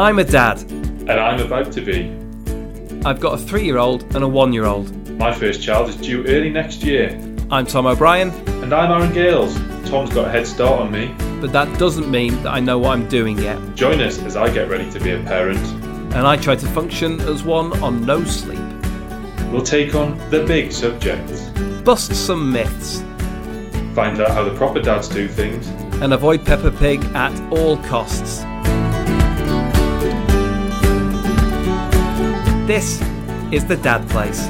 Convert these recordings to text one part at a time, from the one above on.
I'm a dad. And I'm about to be. I've got a three year old and a one year old. My first child is due early next year. I'm Tom O'Brien, And I'm Aaron Gales. Tom's got a head start on me. but that doesn't mean that I know what I'm doing yet. Join us as I get ready to be a parent. And I try to function as one on no sleep. We'll take on the big subjects, Bust some myths. find out how the proper dads do things, and avoid Peppa Pig at all costs. This is the Dad Place.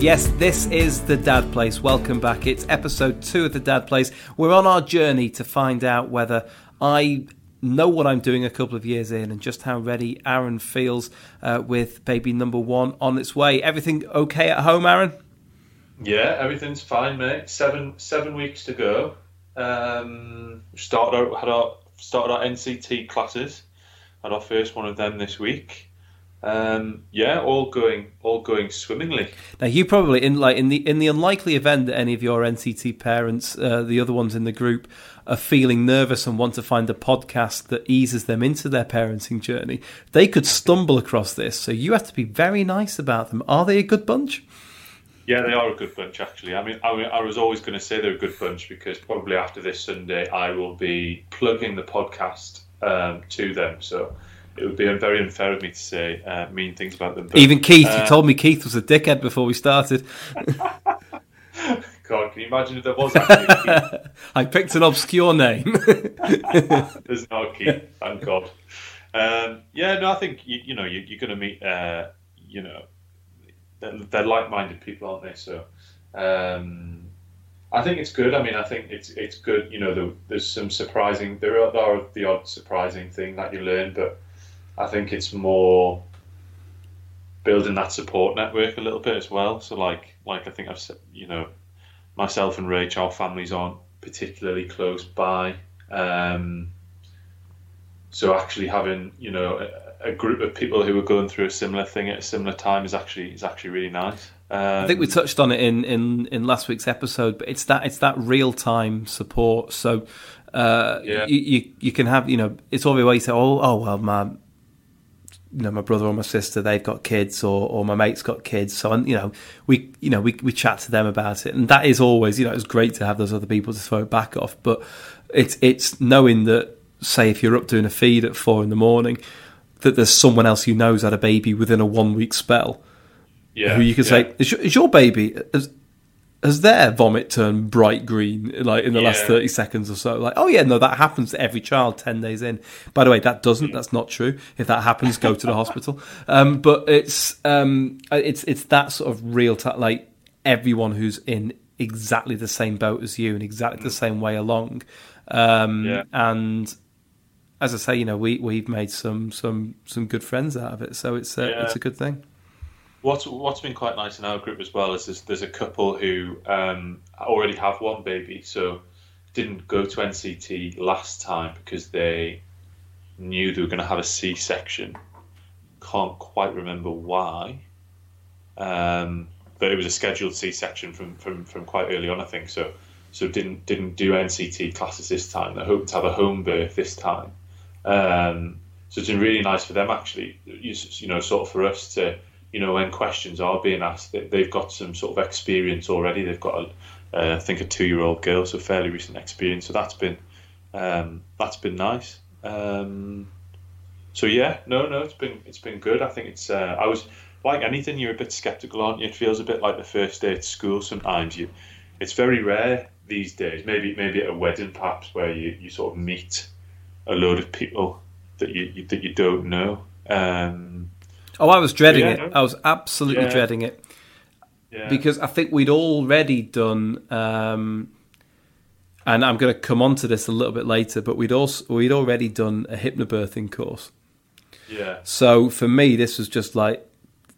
Yes, this is the Dad Place. Welcome back. It's episode two of the Dad Place. We're on our journey to find out whether I know what I'm doing a couple of years in and just how ready Aaron feels uh, with baby number one on its way. Everything okay at home, Aaron? Yeah, everything's fine, mate. Seven seven weeks to go. Um, started out had our started our NCT classes. Had our first one of them this week. Um, yeah, all going all going swimmingly. Now, you probably in like in the in the unlikely event that any of your NCT parents, uh, the other ones in the group, are feeling nervous and want to find a podcast that eases them into their parenting journey, they could stumble across this. So you have to be very nice about them. Are they a good bunch? Yeah, they are a good bunch, actually. I mean, I, I was always going to say they're a good bunch because probably after this Sunday, I will be plugging the podcast um, to them. So it would be very unfair of me to say uh, mean things about them. But, Even Keith, you uh, told me Keith was a dickhead before we started. God, can you imagine if there was actually a Keith? I picked an obscure name. There's no Keith, thank God. Um, yeah, no, I think you, you know you, you're going to meet, uh, you know, they're, they're like-minded people, aren't they? So. Um, I think it's good. I mean, I think it's it's good. You know, there, there's some surprising. There are, there are the odd surprising thing that you learn, but I think it's more building that support network a little bit as well. So, like, like I think I've said, you know, myself and Rach, our families aren't particularly close by. Um, so, actually having you know a, group of people who are going through a similar thing at a similar time is actually is actually really nice. Um, I think we touched on it in, in, in last week's episode, but it's that it's that real time support. So uh, Yeah. you, you you can have you know it's all the way you say oh oh well my you know my brother or my sister they've got kids or, or my mate's got kids so and you know we you know we we chat to them about it and that is always you know it's great to have those other people to throw it back off but it's it's knowing that say if you're up doing a feed at four in the morning that there's someone else who know's had a baby within a one week spell yeah, who you can yeah. say, is your, is your baby, has, has their vomit turned bright green like in the last 30 seconds or so? Like, oh yeah, no, that happens to every child 10 days in. By the way, that doesn't, that's not true. If that happens, go to the hospital. Um, but it's, um, it's, it's that sort of real time, like everyone who's in exactly the same boat as you and exactly the same way along. Um, Yeah. and as I say, you know, we, we've made some, some, some good friends out of it. So it's, uh, Yeah. it's a good thing. What's what's been quite nice in our group as well is there's, there's a couple who um, already have one baby, so didn't go to NCT last time because they knew they were going to have a C-section. Can't quite remember why, um, but it was a scheduled C-section from, from, from quite early on, I think. So so didn't didn't do NCT classes this time. They hope to have a home birth this time. Um, so it's been really nice for them actually. You, you know, sort of for us to you know, when questions are being asked, they- they've got some sort of experience already. They've got, a, uh, I think, a two-year-old girl, so fairly recent experience. So that's been, um, that's been nice. Um, so yeah, no, no, it's been it's been good. I think it's. Uh, I was like anything, you're a bit skeptical, aren't you? It feels a bit like the first day at school. Sometimes you, it's very rare these days. Maybe maybe at a wedding, perhaps, where you, you sort of meet a load of people that you, you that you don't know. Um, Oh, I was dreading Yeah, it. I was absolutely Yeah. dreading it yeah. because I think we'd already done, um, and I'm going to come on to this a little bit later, but we'd also we'd already done a hypnobirthing course. yeah. So for me, this was just like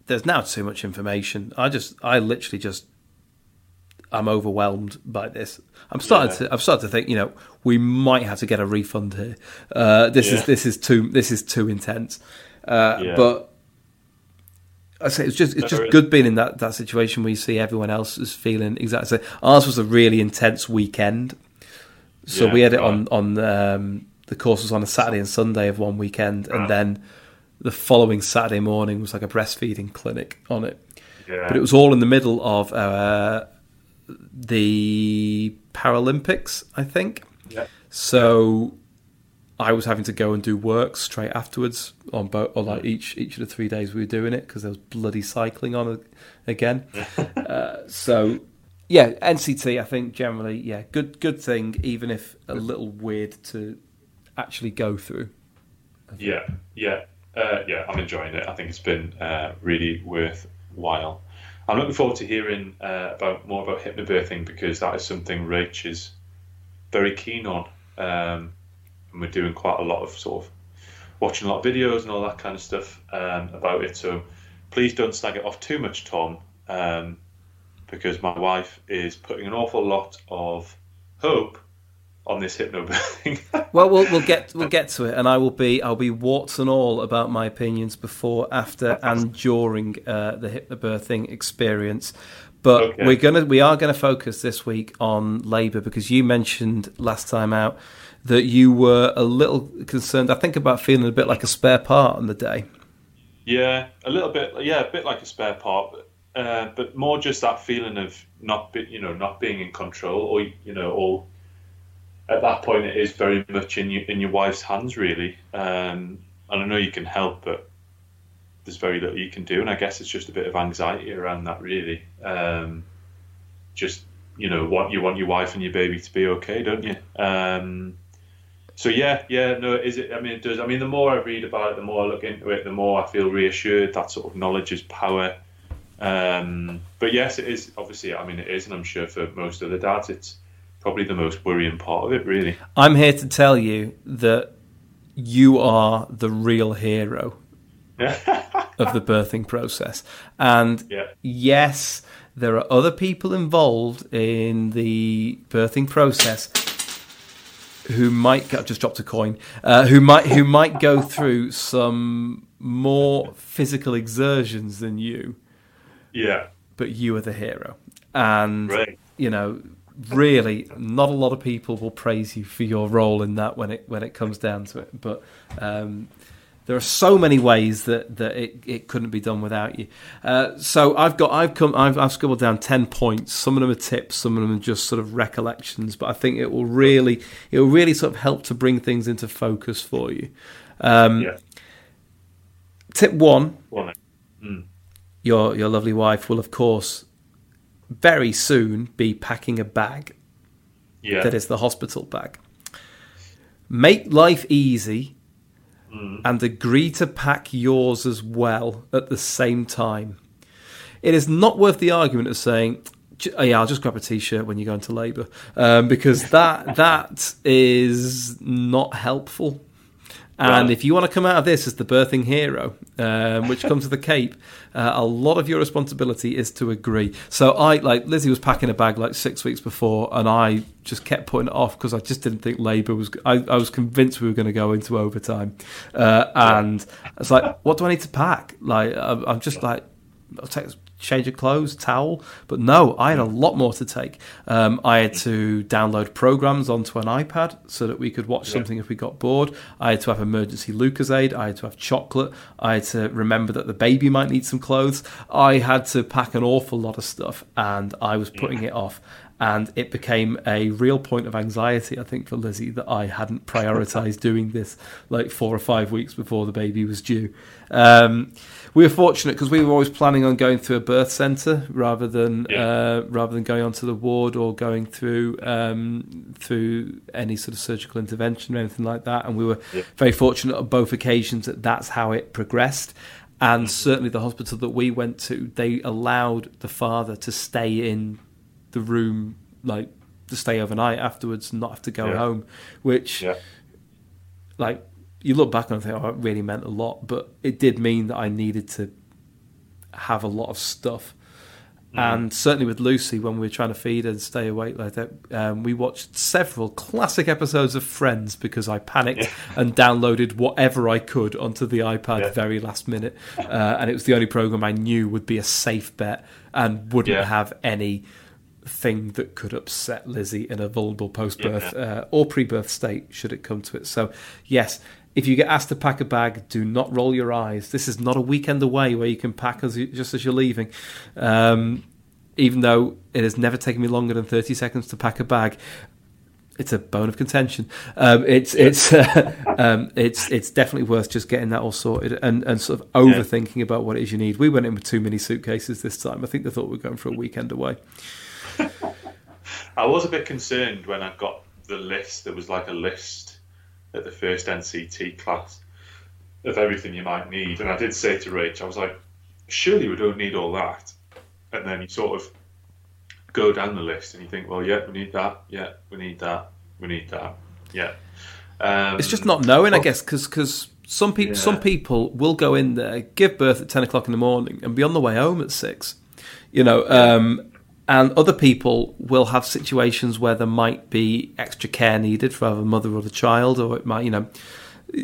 there's now too much information. I just I literally just I'm overwhelmed by this. I'm starting Yeah. to. I've started to think. You know, we might have to get a refund here. Uh, this is this is too this is too intense. Uh, Yeah. But I say it's just it's just good being in that, that situation where you see everyone else is feeling exactly. So ours was a really intense weekend, so Yeah, we had it on on um, the course was on a Saturday and Sunday of one weekend, and then the following Saturday morning was like a breastfeeding clinic on it. Yeah. But it was all in the middle of uh, the Paralympics, I think. Yeah. So I was having to go and do work straight afterwards on both, or like each each of the three days we were doing it because there was bloody cycling on again. uh, so yeah, NCT I think generally yeah good good thing even if a little weird to actually go through. Yeah, yeah, uh, yeah. I'm enjoying it. I think it's been uh, really worthwhile. I'm looking forward to hearing uh, about more about hypnobirthing because that is something Rach is very keen on, um, and we're doing quite a lot of sort of watching a lot of videos and all that kind of stuff um, about it. So please don't slag it off too much, Tom, um, because my wife is putting an awful lot of hope on this hypnobirthing. Well, we'll we'll get we'll get to it, and I will be I'll be warts and all about my opinions before, after, and during uh, the hypnobirthing experience. But Okay. we're gonna we are gonna focus this week on labour because you mentioned last time out that you were a little concerned. I think about feeling a bit like a spare part on the day. Yeah, a little bit. Yeah, a bit like a spare part, but, uh, but more just that feeling of not, be, you know, not being in control, or you know, or at that point it is very much in your in your wife's hands, really. Um, and I know you can help, but there's very little you can do, and I guess it's just a bit of anxiety around that, really. Um, just you know, want you want your wife and your baby to be okay, don't you? Um, so yeah, yeah, no, is it? I mean, it does. I mean, the more I read about it, the more I look into it, the more I feel reassured. That sort of knowledge is power. Um, but yes, it is. Obviously, I mean, it is, and I'm sure for most of the dads, it's probably the most worrying part of it, really. I'm here to tell you that you are the real hero of the birthing process. And Yeah. yes, there are other people involved in the birthing process who might go, just dropped a coin uh, who might who might go through some more physical exertions than you Yeah, but you are the hero and right. you know really not a lot of people will praise you for your role in that when it when it comes down to it but um, there are so many ways that, that it, it couldn't be done without you. Uh, so I've got I've come I've, I've scribbled down ten points. Some of them are tips, some of them are just sort of recollections. But I think it will really it will really sort of help to bring things into focus for you. Um, Yeah. Tip one: Well, then. your your lovely wife will of course very soon be packing a bag yeah, that is the hospital bag. Make life easy and agree to pack yours as well at the same time. It is not worth the argument of saying, oh, "Yeah, I'll just grab a t-shirt when you go into labour," um, because that that is not helpful. And Right. if you want to come out of this as the birthing hero, um, which comes to the Cape, uh, a lot of your responsibility is to agree. So I like Lizzie was packing a bag like six weeks before, and I just kept putting it off because I just didn't think Labour was. I, I was convinced we were going to go into overtime, uh, and it's like, what do I need to pack? Like I'm, I'm just like, I'll take change of clothes, towel. But no, I had a lot more to take. Um, I had to download programs onto an iPad so that we could watch Yeah. something if we got bored. I had to have emergency Lucozade. I had to have chocolate. I had to remember that the baby might need some clothes. I had to pack an awful lot of stuff, and I was putting it off. And it became a real point of anxiety, I think, for Lizzie that I hadn't prioritized doing this like four or five weeks before the baby was due. Um, we were fortunate because we were always planning on going through a birth centre rather than Yeah. uh, rather than going onto the ward or going through um, through any sort of surgical intervention or anything like that. And we were Yeah. very fortunate on both occasions that that's how it progressed. And certainly the hospital that we went to, they allowed the father to stay in the room, like to stay overnight afterwards, and not have to go Yeah. home. Which, Yeah. like, you look back and think, oh, it really meant a lot. But it did mean that I needed to have a lot of stuff. And certainly with Lucy, when we were trying to feed her and stay awake like that, um, we watched several classic episodes of Friends because I panicked and downloaded whatever I could onto the iPad Yeah. very last minute. Uh, and it was the only program I knew would be a safe bet and wouldn't Yeah. have any thing that could upset Lizzie in a vulnerable post birth Yeah. uh, or pre birth state, should it come to it. So, yes, if you get asked to pack a bag, do not roll your eyes. This is not a weekend away where you can pack as you, just as you're leaving. Um, even though it has never taken me longer than 30 seconds to pack a bag, it's a bone of contention. Um, it's it's um, it's it's definitely worth just getting that all sorted and, and sort of overthinking about what it is you need. We went in with too many suitcases this time. I think they thought we were going for a weekend away. I was a bit concerned when I got the list. There was like a list at the first NCT class of everything you might need, and I did say to Rach, I was like, "Surely we don't need all that." And then you sort of go down the list, and you think, "Well, yeah, we need that. Yeah, we need that. We need that. Yeah." Um, It's just not knowing, I guess, because some people Yeah. some people will go in there, give birth at ten o'clock in the morning, and be on the way home at six. You know, um, and other people will have situations where there might be extra care needed for either the mother or the child, or it might, you know,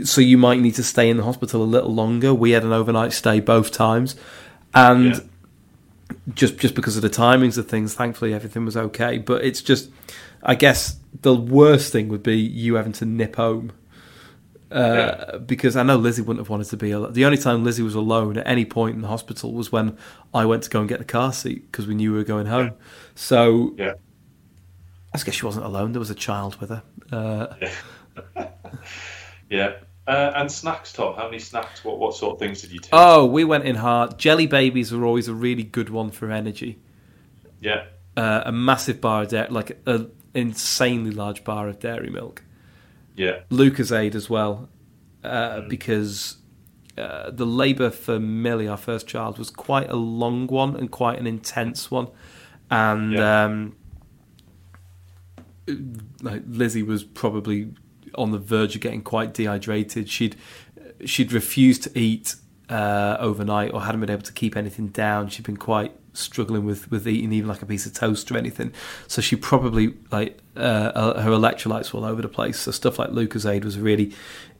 so you might need to stay in the hospital a little longer. We had an overnight stay both times, and Yeah. just just because of the timings of things, thankfully everything was okay. But it's just, I guess the worst thing would be you having to nip home. Uh, Because I know Lizzie wouldn't have wanted to be alone. The only time Lizzie was alone at any point in the hospital was when I went to go and get the car seat because we knew we were going home. So Yeah. I guess she wasn't alone. There was a child with her. Uh, Yeah. Uh, and snacks, Tom. How many snacks? What what sort of things did you take? oh, we went in hard. Jelly babies are always a really good one for energy. yeah. Uh, a massive bar of dairy, like an insanely large bar of dairy milk. Yeah. Lucozade as well, uh, because uh, the labour for Millie, our first child, was quite a long one and quite an intense one, and Yeah. um, like Lizzie was probably on the verge of getting quite dehydrated. She'd she'd refused to eat uh, overnight or hadn't been able to keep anything down. She'd been quite struggling with, with eating even like a piece of toast or anything. So she probably like uh, uh, her electrolytes were all over the place. So stuff like Lucozade was a really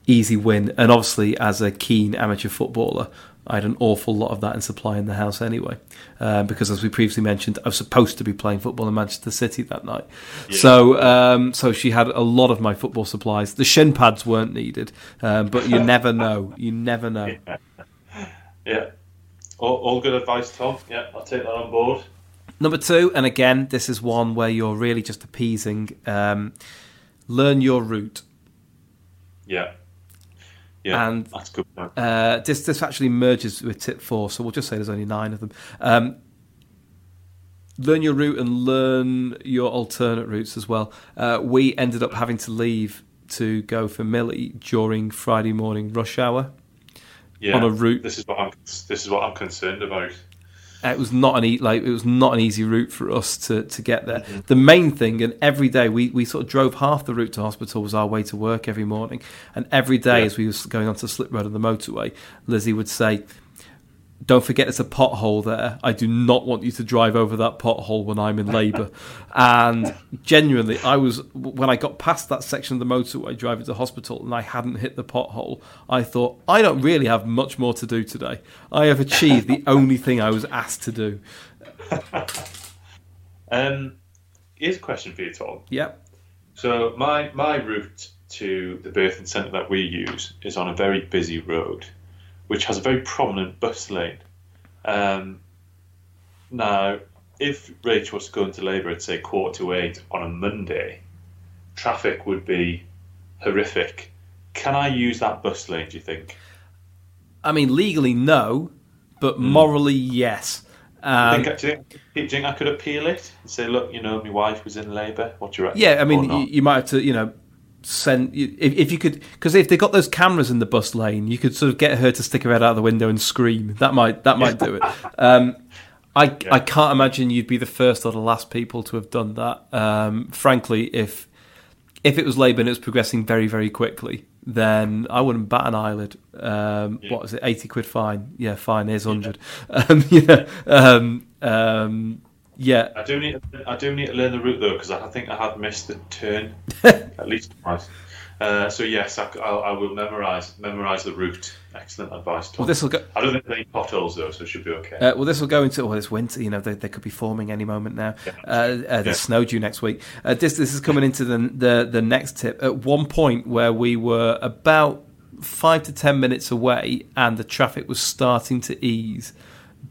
easy win. And obviously, as a keen amateur footballer, I had an awful lot of that in supply in the house anyway. Um, because as we previously mentioned, I was supposed to be playing football in Manchester City that night. So um, so she had a lot of my football supplies. The shin pads weren't needed, um, but you never know. You never know. Yeah. All, all good advice, Tom. Yeah, I'll take that on board. Number two, and again, this is one where you're really just appeasing. Um, learn your route. Yeah. Yeah. And- that's good. Uh, this this actually merges with tip four, so we'll just say there's only nine of them. Um, learn your route and learn your alternate routes as well. Uh, we ended up having to leave to go for Millie during Friday morning rush hour. Yeah. on a route- This is what I'm. This is what I'm concerned about. Uh, It was not an e- like it was not an easy route for us to, to get there. The main thing, and every day we, we sort of drove half the route to hospital was our way to work every morning, and every day Yeah. as we was going onto Slip Road on the motorway, Lizzie would say, "Don't forget there's a pothole there. I do not want you to drive over that pothole when I'm in labour. and genuinely, I was when I got past that section of the motorway driving to hospital, and I hadn't hit the pothole. I thought I don't really have much more to do today. I have achieved the only thing I was asked to do. Um, here's a question for you, Tom. Yep. So my my route to the birthing centre that we use is on a very busy road, which has a very prominent bus lane. Um, now, if Rachel was going to go into labour at say quarter to eight on a Monday, traffic would be horrific. Can I use that bus lane? Do you think? I mean, legally, no, but morally, yes. Um, think, do, you think, do you think I could appeal it and say, look, you know, my wife was in labour. What do you reckon? yeah, I mean, you, you might have to, you know, send if, if you could, because if they got those cameras in the bus lane, you could sort of get her to stick her head out of the window and scream. That might that might do it. Um, I I can't imagine you'd be the first or the last people to have done that. Um, frankly, if if it was labour and it was progressing very very quickly, then I wouldn't bat an eyelid. Um, What is it? Eighty quid fine? Yeah, fine. Here's hundred. Um, you know, um, Um, yeah, I do need I do need to learn the route though because I think I have missed the turn at least twice. Uh, so yes, I, I, I will memorize memorize the route. Excellent advice. Tom. well, this will go. I don't think there's any potholes though, so it should be okay. Uh, well, this will go into well, it's winter. You know, they, they could be forming any moment now. Yeah. Uh, uh, there's Yeah. snow due next week. Uh, this this is coming into the, the the next tip. At one point where we were about five to ten minutes away, and the traffic was starting to ease,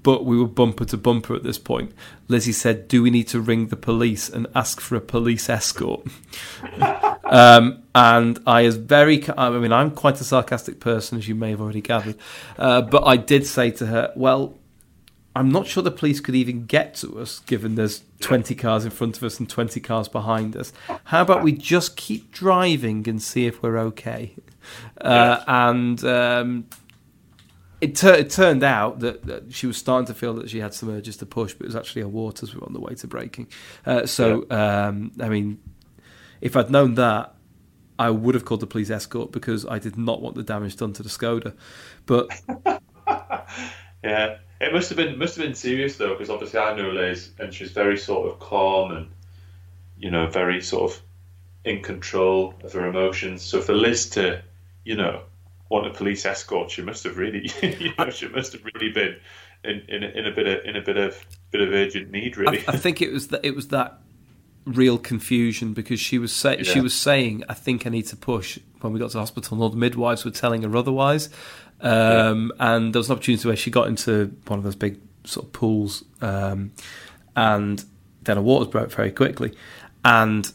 but we were bumper to bumper at this point. Lizzie said, "Do we need to ring the police and ask for a police escort?" um, and I is very. I mean, I'm quite a sarcastic person, as you may have already gathered. Uh, but I did say to her, "Well." I'm not sure the police could even get to us, given there's 20 cars in front of us and 20 cars behind us. How about we just keep driving and see if we're okay? Uh, and um, it, tur- it turned out that, that she was starting to feel that she had some urges to push, but it was actually her waters were on the way to breaking. Uh, so, um, I mean, if I'd known that, I would have called the police escort because I did not want the damage done to the Skoda. But Yeah, it must have been must have been serious though, because obviously I know Liz, and she's very sort of calm and you know very sort of in control of her emotions. So for Liz to, you know, want a police escort, she must have really, you know, she must have really been in in, a- in a bit of in a bit of bit of urgent need, really. I, I think it was that it was that real confusion because she was say, she was saying, "I think I need to push." When we got to the hospital, and all the midwives were telling her otherwise. Um, And there was an opportunity where she got into one of those big sort of pools, um, and then her waters broke very quickly, and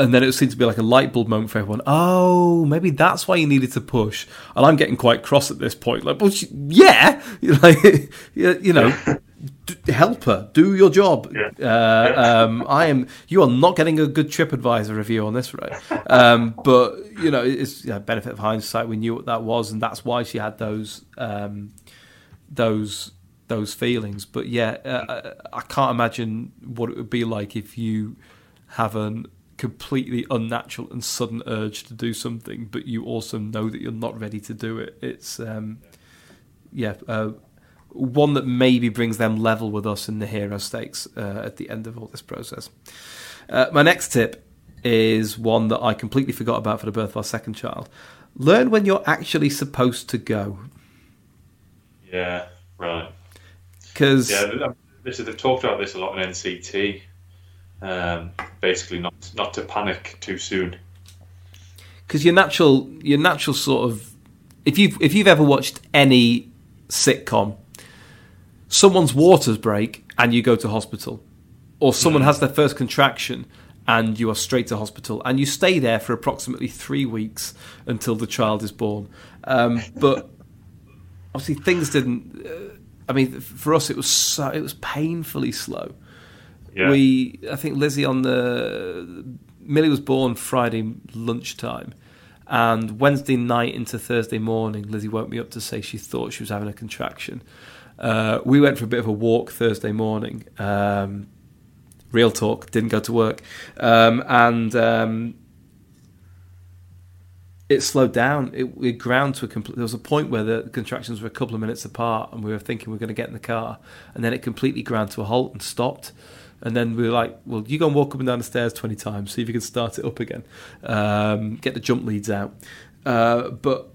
and then it seemed to be like a light bulb moment for everyone. Oh, maybe that's why you needed to push. And I'm getting quite cross at this point. Like, well, she- yeah, like you know, d- help her, do your job. Yeah. Uh, um, I am. You are not getting a good TripAdvisor review on this, right? Um, but you know, it's you know, benefit of hindsight. We knew what that was, and that's why she had those um, those those feelings. But yeah, uh, I can't imagine what it would be like if you have an completely unnatural and sudden urge to do something, but you also know that you're not ready to do it. It's um, yeah, uh, one that maybe brings them level with us in the hero stakes uh, at the end of all this process. Uh, my next tip is one that I completely forgot about for the birth of our second child. Learn when you're actually supposed to go, yeah, right. because Yeah, this is, they've talked about this a lot in NCT. Um, basically, not not to panic too soon. because your natural your natural sort of if you've if you've ever watched any sitcom, someone's waters break and you go to hospital, or someone has their first contraction and you are straight to hospital and you stay there for approximately three weeks until the child is born. Um, but obviously things didn't. Uh, I mean, for us it was so, it was painfully slow. Yeah. We, I think Lizzie on the Millie was born Friday lunchtime, and Wednesday night into Thursday morning, Lizzie woke me up to say she thought she was having a contraction. Uh, we went for a bit of a walk Thursday morning. Um, real talk, didn't go to work, um, and um, it slowed down. It, it ground to a complete. There was a point where the contractions were a couple of minutes apart, and we were thinking we are going to get in the car, and then it completely ground to a halt and stopped. And then we were like, "Well, you go and walk up and down the stairs twenty times, see if you can start it up again, um, get the jump leads out." Uh, but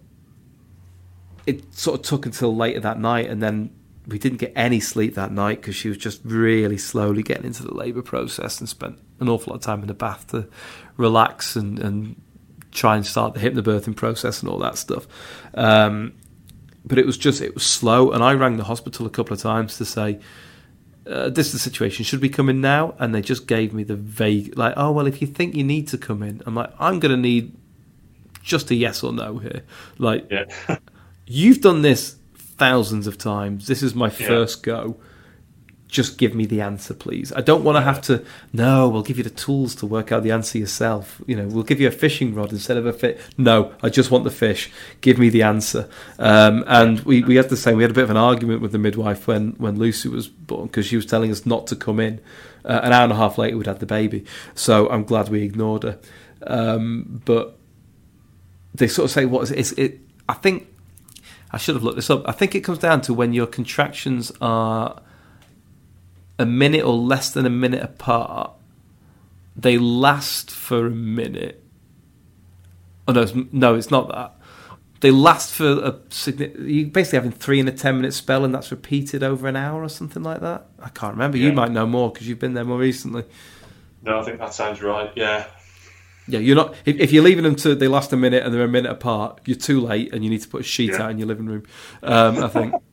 it sort of took until later that night, and then we didn't get any sleep that night because she was just really slowly getting into the labour process and spent an awful lot of time in the bath to relax and, and try and start the hypnobirthing process and all that stuff. Um, but it was just it was slow, and I rang the hospital a couple of times to say. Uh, this is the situation. Should we come in now? And they just gave me the vague, like, oh well, if you think you need to come in, I'm like, I'm going to need just a yes or no here. Like, Yeah. you've done this thousands of times. This is my Yeah. first go. Just give me the answer, please. I don't want to have to. No, we'll give you the tools to work out the answer yourself. You know, we'll give you a fishing rod instead of a fish. No, I just want the fish. Give me the answer. Um, and we, we had the same. We had a bit of an argument with the midwife when when Lucy was born because she was telling us not to come in. Uh, an hour and a half later, we'd had the baby. So I'm glad we ignored her. Um, but they sort of say what is it? It's, it I think I should have looked this up. I think it comes down to when your contractions are a minute or less than a minute apart, they last for a minute. Oh no, it's, no, it's not that. They last for a you basically having three in a ten minute spell, and that's repeated over an hour or something like that. I can't remember. Yeah. You might know more because you've been there more recently. No, I think that sounds right. Yeah. Yeah, you're not. If, if you're leaving them to they last a minute and they're a minute apart, you're too late, and you need to put a sheet Yeah. out in your living room. Um, I think.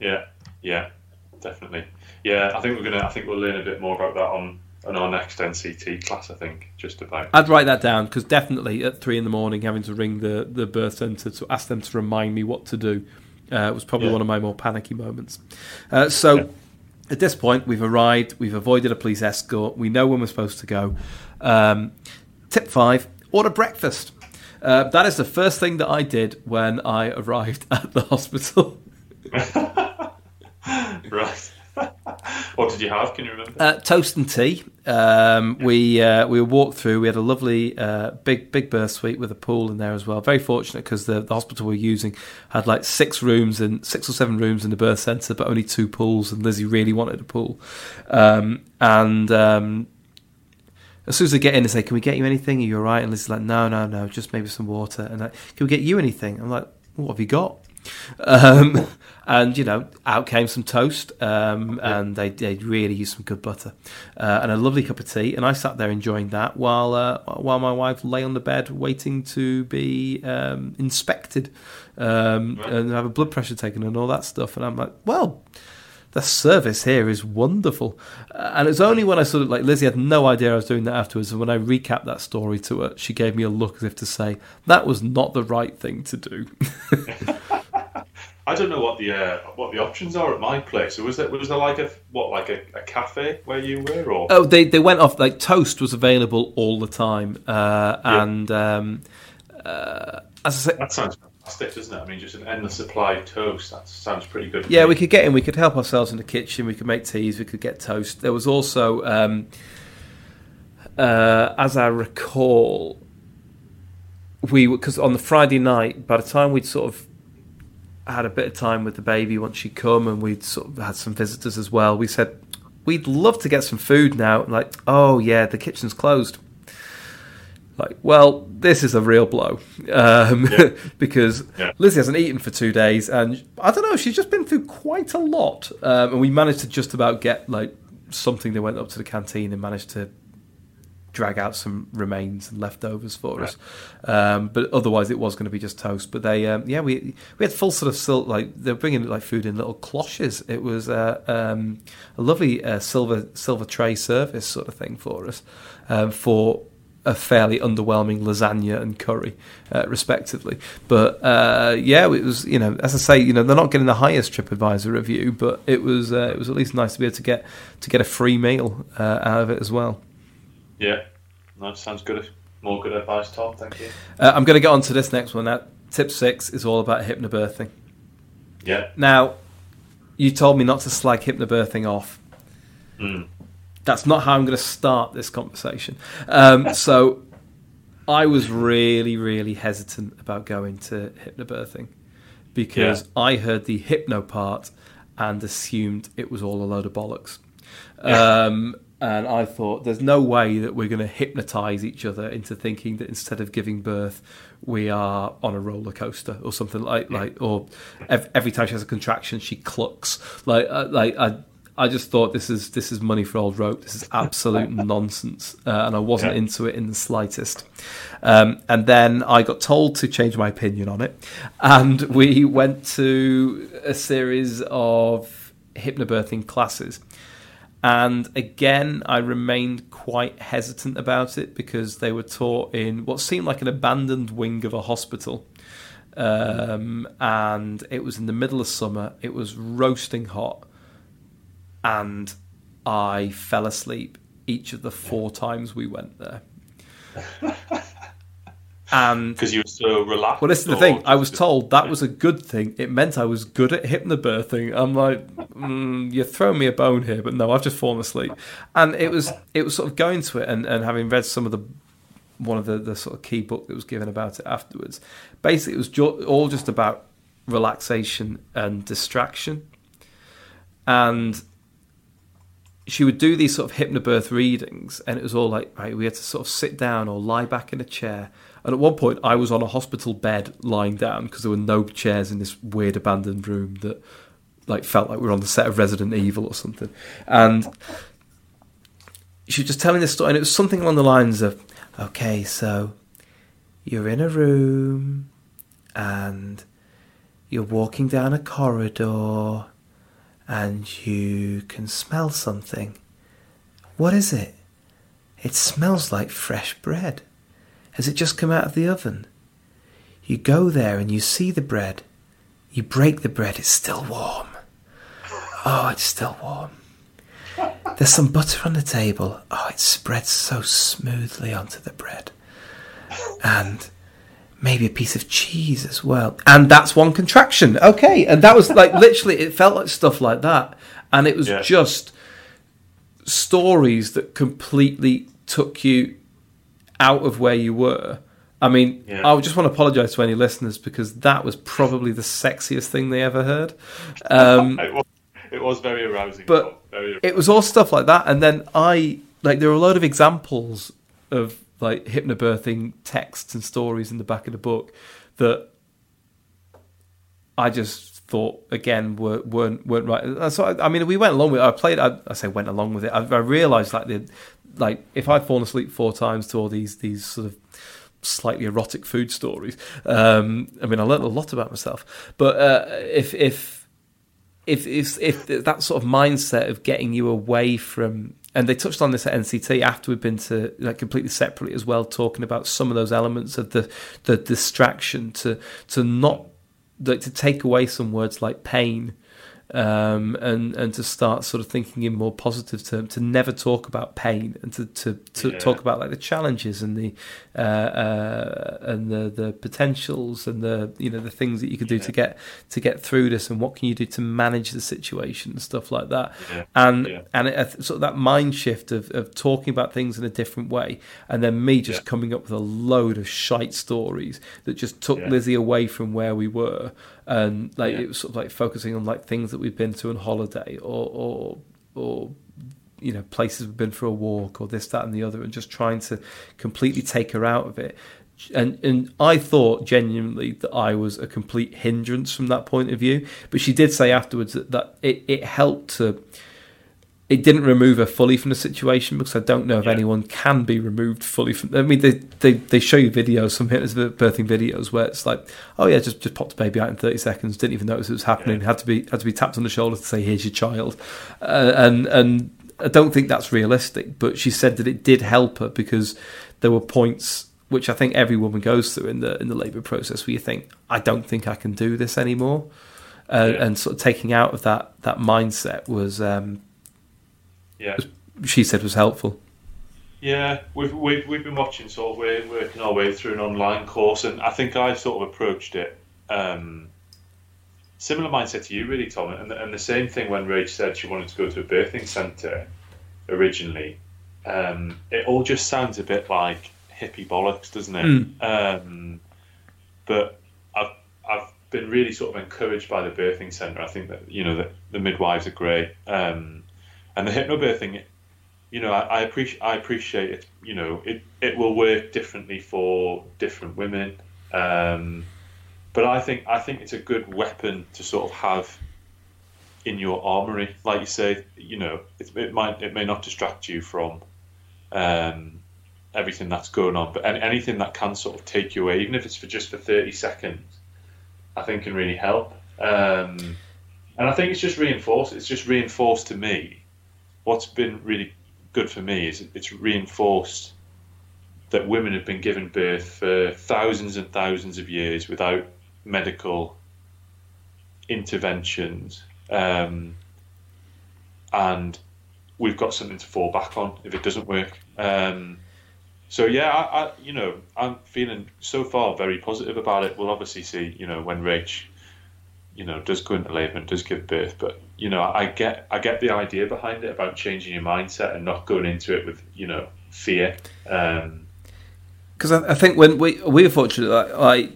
Yeah. Yeah. Definitely. Yeah. I think we're gonna. I think we'll learn a bit more about that on on our next NCT class. I think just about. I'd write that down because definitely at three in the morning, having to ring the, the birth centre to ask them to remind me what to do uh, was probably Yeah. one of my more panicky moments. Uh, so Yeah. at this point, we've arrived, we've avoided a police escort, we know when we're supposed to go. Um, tip five order breakfast. Uh, that is the first thing that I did when I arrived at the hospital. right. what did you have? Can you remember? Uh, toast and tea. Um, we uh, we walked through. We had a lovely uh, big big birth suite with a pool in there as well. Very fortunate because the, the hospital we were using had like six rooms and six or seven rooms in the birth centre, but only two pools. And Lizzie really wanted a pool. Um, and um, as soon as they get in and say, "Can we get you anything? Are you all right?" And Lizzie's like, "No, no, no, just maybe some water." And like, "Can we get you anything?" I'm like, "What have you got?" Um, and you know, out came some toast, um, and they they really used some good butter uh, and a lovely cup of tea. And I sat there enjoying that while uh, while my wife lay on the bed waiting to be um, inspected um, Right. and have a blood pressure taken and all that stuff. And I'm like, well. The service here is wonderful, uh, and it's only when I sort of like Lizzie had no idea I was doing that afterwards, and when I recapped that story to her, she gave me a look as if to say that was not the right thing to do. I don't know what the uh, what the options are at my place. So was there was there like a what like a, a cafe where you were or Oh, they they went off like toast was available all the time, uh, Yeah. and um, uh, as I say, that sounds fantastic, doesn't it? I mean, just an endless supply of toast. That sounds pretty good. yeah, me. we could get in. We could help ourselves in the kitchen. We could make teas. We could get toast. There was also, um, uh, as I recall, we because on the Friday night, by the time we'd sort of had a bit of time with the baby once she'd come, and we'd sort of had some visitors as well. We said we'd love to get some food now. And like, oh yeah, the kitchen's closed. Like, well, this is a real blow um, Yeah. because Yeah. Lizzie hasn't eaten for two days, and I don't know, she's just been through quite a lot. Um, and we managed to just about get like something. They went up to the canteen and managed to drag out some remains and leftovers for us. Um, but otherwise, it was going to be just toast. But they, um, yeah, we we had full sort of sil- like they're bringing like food in little cloches. It was uh, um, a lovely uh, silver silver tray service sort of thing for us um, for a fairly underwhelming lasagna and curry, uh, respectively. But uh, yeah, it was you know as I say, you know they're not getting the highest TripAdvisor review, but it was uh, it was at least nice to be able to get to get a free meal uh, out of it as well. Yeah, no, sounds good. More good advice, Tom. Thank you. Uh, I'm going to get on to this next one now. Tip six is all about hypnobirthing. Yeah. Now, you told me not to slag hypnobirthing off. Mm. That's not how I'm going to start this conversation. Um, so, I was really, really hesitant about going to hypnobirthing because I heard the hypno part and assumed it was all a load of bollocks. Um, and I thought, there's no way that we're going to hypnotize each other into thinking that instead of giving birth, we are on a roller coaster or something like like, or ev- every time she has a contraction, she clucks. Like, uh, like I, I just thought this is this is money for old rope. This is absolute nonsense, uh, and I wasn't Yeah. into it in the slightest. Um, and then I got told to change my opinion on it, and we went to a series of hypnobirthing classes. And again, I remained quite hesitant about it because they were taught in what seemed like an abandoned wing of a hospital. Um, and it was in the middle of summer, it was roasting hot, and I fell asleep each of the four times we went there. and Because you were so relaxed. well, this is the thing. I was told that was a good thing. It meant I was good at hypnobirthing. I'm like, mm, you're throwing me a bone here, but no, I've just fallen asleep. And it was, it was sort of going to it, and, and having read some of the one of the, the sort of key book that was given about it afterwards. Basically, it was ju- all just about relaxation and distraction. And she would do these sort of hypnobirth readings, and it was all like, right, we had to sort of sit down or lie back in a chair. And at one point, I was on a hospital bed lying down because there were no chairs in this weird abandoned room that like felt like we were on the set of Resident Evil or something. And she was just telling this story, and it was something along the lines of, "Okay, so you're in a room, and you're walking down a corridor, and you can smell something. What is it? It smells like fresh bread. Has it just come out of the oven? You go there and you see the bread. You break the bread, it's still warm. Oh, it's still warm. There's some butter on the table. Oh, it spreads so smoothly onto the bread. And maybe a piece of cheese as well. And that's one contraction. Okay. And that was like literally, it felt like stuff like that. And it was Yeah. just stories that completely took you out of where you were. I mean, Yeah. I just want to apologize to any listeners because that was probably the sexiest thing they ever heard. Um, It was, it was very arousing. But very it was all stuff like that and then i like there were a lot of examples of like hypnobirthing texts and stories in the back of the book that i just thought again were, weren't weren't right. So I, I mean we went along with it i played i, I say went along with it. I, I realized like the like if i'd fallen asleep four times to all these these sort of slightly erotic food stories um i mean i learned a lot about myself. But uh if if if if if that sort of mindset of getting you away from and they touched on this at NCT after we'd been to like completely separately as well, talking about some of those elements of the the distraction to to not like to take away some words like pain um, and and to start sort of thinking in more positive terms, to never talk about pain and to to, to Yeah. talk about like the challenges and the uh, uh, and the the potentials and the you know the things that you can do to get to get through this and what can you do to manage the situation and stuff like that Yeah. and Yeah. and it, sort of that mind shift of, of talking about things in a different way and then me just Yeah. coming up with a load of shite stories that just took Yeah. Lizzie away from where we were and like Yeah. it was sort of like focusing on like things that we've been to on holiday or or or you know places we've been for a walk or this that and the other and just trying to completely take her out of it and and I thought genuinely that I was a complete hindrance from that point of view but she did say afterwards that, that it, it helped to it didn't remove her fully from the situation because I don't know if Yeah. anyone can be removed fully from. I mean, they they, they show you videos, some birthing videos where it's like, oh yeah, just just popped the baby out in thirty seconds, didn't even notice it was happening, Yeah. had to be had to be tapped on the shoulder to say, here's your child, uh, and and I don't think that's realistic. But she said that it did help her because there were points which I think every woman goes through in the in the labour process where you think, I don't think I can do this anymore. Uh, Yeah. And sort of taking out of that that mindset was um, yeah. she said was helpful. Yeah, we've, we've we've been watching sort of we're working our way through an online course, and I think I sort of approached it um, similar mindset to you, really, Tom. And the, and the same thing when Rach said she wanted to go to a birthing centre originally. Um, it all just sounds a bit like hippie bollocks, doesn't it? Um, but I've I've been really sort of encouraged by the birthing centre. I think that you know that the midwives are great, um, and the hypnobirthing you know, I, I appreciate I appreciate it. You know, it it will work differently for different women, um, but I think I think it's a good weapon to sort of have in your armory. Like you say, you know, it, it might it may not distract you from um, everything that's going on, but any, anything that can sort of take you away, even if it's for just for thirty seconds, I think can really help. Um, and I think it's just reinforced. It's just reinforced to me what's been really good for me is it's reinforced that women have been given birth for thousands and thousands of years without medical interventions, um, and we've got something to fall back on if it doesn't work. Um, so yeah, I, I, you know, I'm feeling so far very positive about it. We'll obviously see, you know, when Rach, you know, does go into labour and does give birth, but you know, I get I get the idea behind it about changing your mindset and not going into it with you know fear. Um, Because I, I think when we we were fortunate, like, like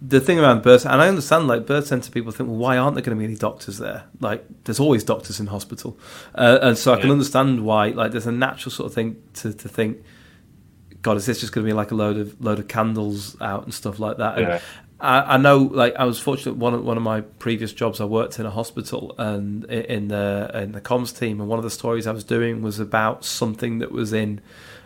the thing around birth, and I understand like birth centre people think, well, why aren't there going to be any doctors there? Like, there's always doctors in hospital, uh, and so I can understand why. Like, there's a natural sort of thing to to think, God, is this just going to be like a load of load of candles out and stuff like that? Yeah. I, I know, like, I was fortunate. One of, one of my previous jobs, I worked in a hospital and in the in the comms team, and one of the stories I was doing was about something that was in.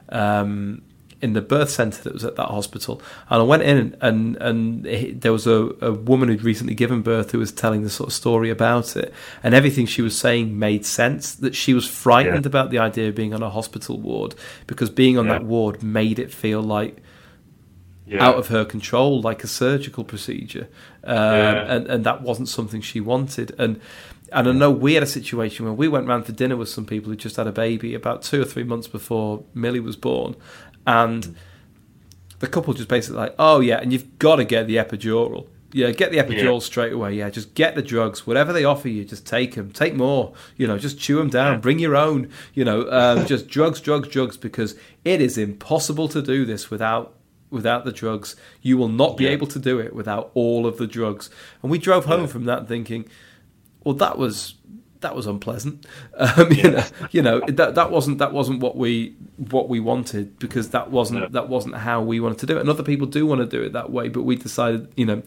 Um, in the birth centre that was at that hospital, and I went in and and it, there was a, a woman who'd recently given birth who was telling the sort of story about it, and everything she was saying made sense. That she was frightened Yeah. about the idea of being on a hospital ward because being on Yeah. that ward made it feel like Yeah. out of her control, like a surgical procedure, um, Yeah. and and that wasn't something she wanted. And and I know we had a situation where we went round for dinner with some people who just had a baby about two or three months before Millie was born, and the couple just basically like, oh yeah, and you've got to get the epidural. Yeah, get the epidural Yeah. straight away. Yeah, just get the drugs. Whatever they offer you, just take them. Take more. You know, just chew them down. Yeah. Bring your own. You know, um, just drugs, drugs, drugs. Because it is impossible to do this without without the drugs. You will not be Yeah. able to do it without all of the drugs. And we drove home Yeah. from that thinking, well, that was that was unpleasant. Um, you know, you know that that wasn't that wasn't what we what we wanted because that wasn't No. that wasn't how we wanted to do it. And other people do want to do it that way, but we decided, you know,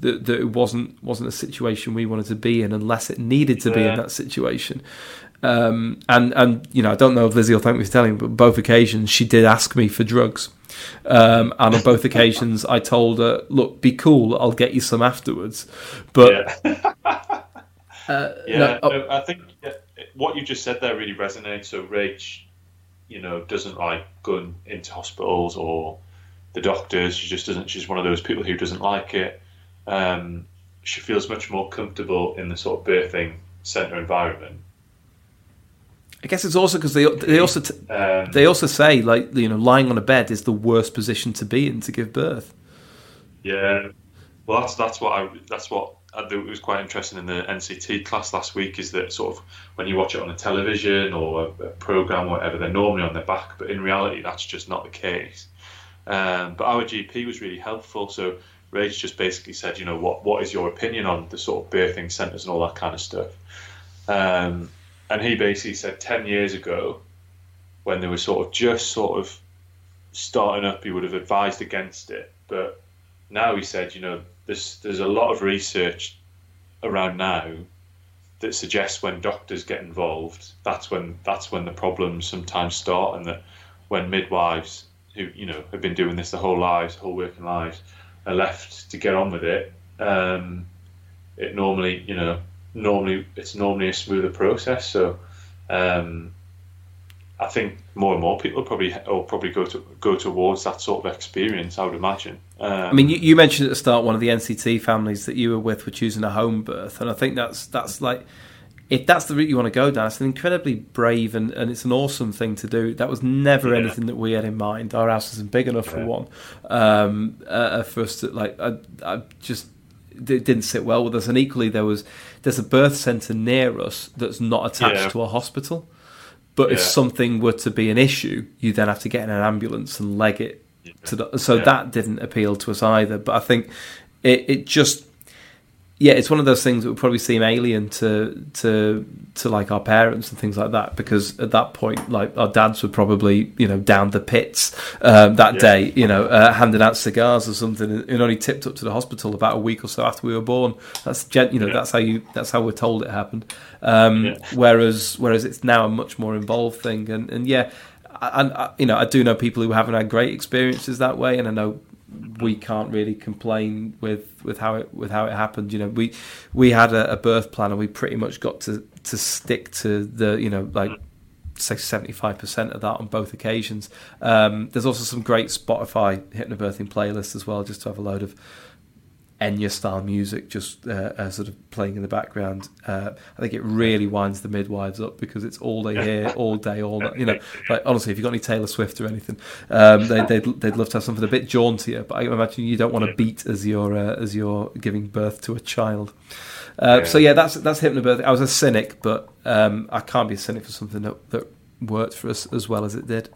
that, that it wasn't wasn't a situation we wanted to be in unless it needed to be in that situation. Um, and and you know, I don't know if Lizzie will thank me for telling, but both occasions she did ask me for drugs. Um, and on both occasions, I told her, "Look, be cool. I'll get you some afterwards." But yeah. uh, Yeah, no, oh, no, I think what you just said there really resonates. So Rach, you know, doesn't like going into hospitals or the doctors. She just doesn't. She's one of those people who doesn't like it. Um, she feels much more comfortable in the sort of birthing centre environment. I guess it's also because they they also t- Um, they also say like you know lying on a bed is the worst position to be in to give birth. Yeah, well, that's that's what I that's what I it was quite interesting in the NCT class last week is that sort of when you watch it on the television or a, a program or whatever, they're normally on their back, but in reality, that's just not the case. Um, but our GP was really helpful. So Rach just basically said, you know, what what is your opinion on the sort of birthing centres and all that kind of stuff? Um, and he basically said ten years ago, when they were sort of just sort of starting up, he would have advised against it, but now he said, you know, there's there's a lot of research around now that suggests when doctors get involved, that's when that's when the problems sometimes start, and that when midwives who you know have been doing this their whole lives, whole working lives, are left to get on with it, um, it normally you know normally it's normally a smoother process. So. Um, I think more and more people probably will probably go to go towards that sort of experience. I would imagine. Um, I mean, you, you mentioned at the start one of the NCT families that you were with were choosing a home birth, and I think that's that's like if that's the route you want to go down, it's an incredibly brave and, and it's an awesome thing to do. That was never Yeah. anything that we had in mind. Our house isn't big enough for one um, uh, for us to like. I, I just it didn't sit well with us. And equally, there was there's a birth centre near us that's not attached Yeah. to a hospital. But if something were to be an issue, you then have to get in an ambulance and leg it to the, so Yeah. that didn't appeal to us either. But I think it, it just yeah, it's one of those things that would probably seem alien to to to like our parents and things like that because at that point, like our dads were probably you know down the pits um, that Yeah. day, you know, uh, handing out cigars or something, and only tipped up to the hospital about a week or so after we were born. That's gen- you know Yeah. that's how you that's how we're told it happened. Um, Yeah. Whereas whereas it's now a much more involved thing, and and yeah, and you know I do know people who haven't had great experiences that way, and I know we can't really complain with, with how it with how it happened. You know, we we had a, a birth plan and we pretty much got to, to stick to the you know like say seventy five percent of that on both occasions. Um, there's also some great Spotify hypnobirthing playlists as well, just to have a load of Enya style music just uh, uh, sort of playing in the background. Uh, I think it really winds the midwives up because it's all they hear all day, all night. You know, like honestly, if you've got any Taylor Swift or anything, um, they, they'd they'd love to have something a bit jauntier. But I imagine you don't want to beat as you're uh, as you're giving birth to a child. Uh, Yeah. So yeah, that's that's hypnobirthing. I was a cynic, but um, I can't be a cynic for something that, that worked for us as well as it did.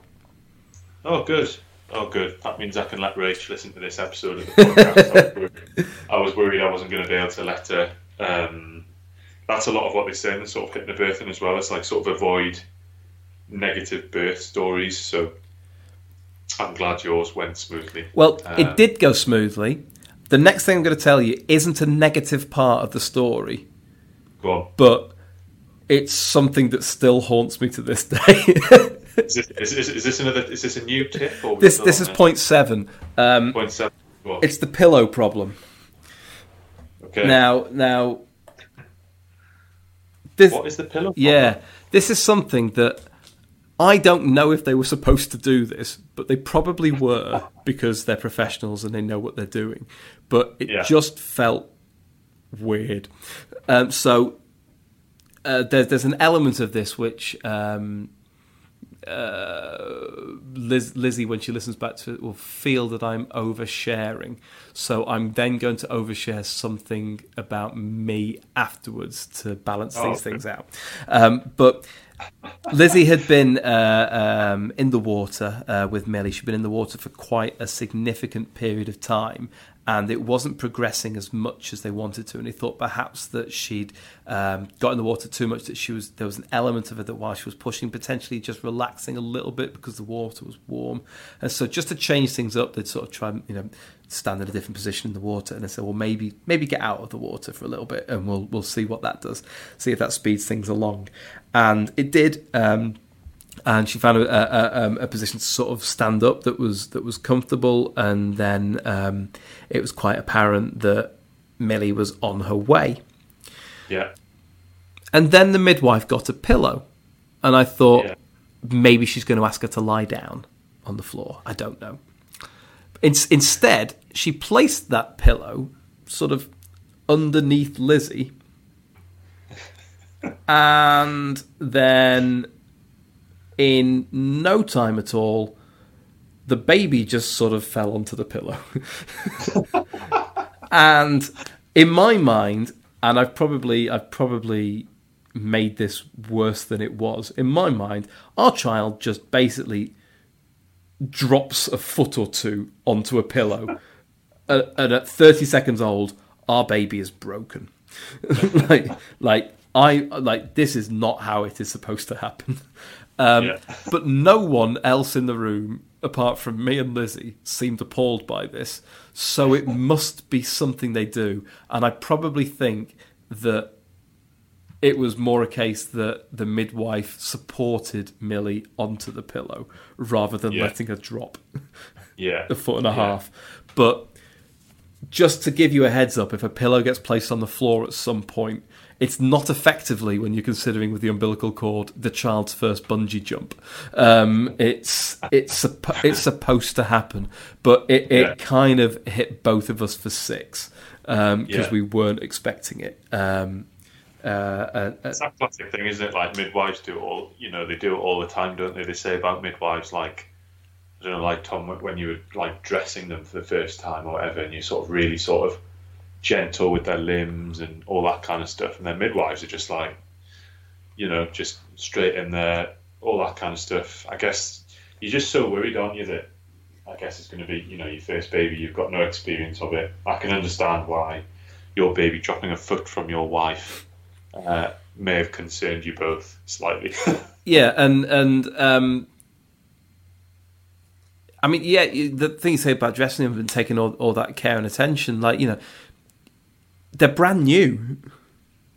Oh, good. Oh, good. That means I can let Rach listen to this episode of the podcast. I was worried I wasn't going to be able to let her. Um, that's a lot of what they say in the sort of hypnobirthing as well. It's like sort of avoid negative birth stories. So I'm glad yours went smoothly. Well, Um, it did go smoothly. The next thing I'm going to tell you isn't a negative part of the story, Go on. but it's something that still haunts me to this day. Is this, is, is, is this another? Is this a new tip? Or this this is point seven. Um, point seven. On. it's the pillow problem. okay. Now, now, this what is the pillow? yeah, this is something that I don't know if they were supposed to do this, but they probably were because they're professionals and they know what they're doing. But it Yeah. just felt weird. Um, so uh, there's there's an element of this which um, uh, Liz, Lizzie, when she listens back to it, will feel that I'm oversharing. So I'm then going to overshare something about me afterwards to balance Oh, these okay. things out. Um, but Lizzie had been uh, um, in the water uh, with Millie. She'd been in the water for quite a significant period of time, and it wasn't progressing as much as they wanted to. And they thought perhaps that she'd um, got in the water too much. That she was there was an element of it that while she was pushing, potentially just relaxing a little bit because the water was warm. And so just to change things up, they'd sort of try you know stand in a different position in the water. And they said, well, maybe maybe get out of the water for a little bit, and we'll we'll see what that does. See if that speeds things along. And it did. Um, and she found a, a, um, a position to sort of stand up that was that was comfortable, and then um, it was quite apparent that Millie was on her way. Yeah. And then the midwife got a pillow, and I thought Yeah. maybe she's going to ask her to lie down on the floor. I don't know. In, instead, she placed that pillow sort of underneath Lizzie, and then in no time at all, the baby just sort of fell onto the pillow. and in my mind, and I've probably I've probably made this worse than it was. In my mind, our child just basically drops a foot or two onto a pillow, and at 30 seconds old, our baby is broken. like, like I like this is not how it is supposed to happen. Um, Yeah. but no one else in the room, apart from me and Lizzie, seemed appalled by this. So it must be something they do, and I probably think that it was more a case that the midwife supported Millie onto the pillow rather than Yeah. letting her drop Yeah. a foot and a Yeah. half. But just to give you a heads up, if a pillow gets placed on the floor at some point, it's not effectively when you're considering with the umbilical cord the child's first bungee jump. Um, it's it's it's supposed to happen, but it, it Yeah. kind of hit both of us for six because Yeah. we weren't expecting it. Um, uh, uh, uh, It's that classic thing, isn't it? Like midwives do it all, you know, they do it all the time, don't they? They say about midwives, like, I don't know, like Tom, when you were like dressing them for the first time or whatever, and you're sort of really sort of gentle with their limbs and all that kind of stuff. And their midwives are just like, you know, just straight in there, all that kind of stuff. I guess you're just so worried, aren't you, that I guess it's going to be, you know, your first baby, you've got no experience of it. I can understand why your baby dropping a foot from your wife uh, may have concerned you both slightly. Yeah, and and um, I mean, yeah, the thing you say about dressing them and taking all, all that care and attention, like you know, they're brand new.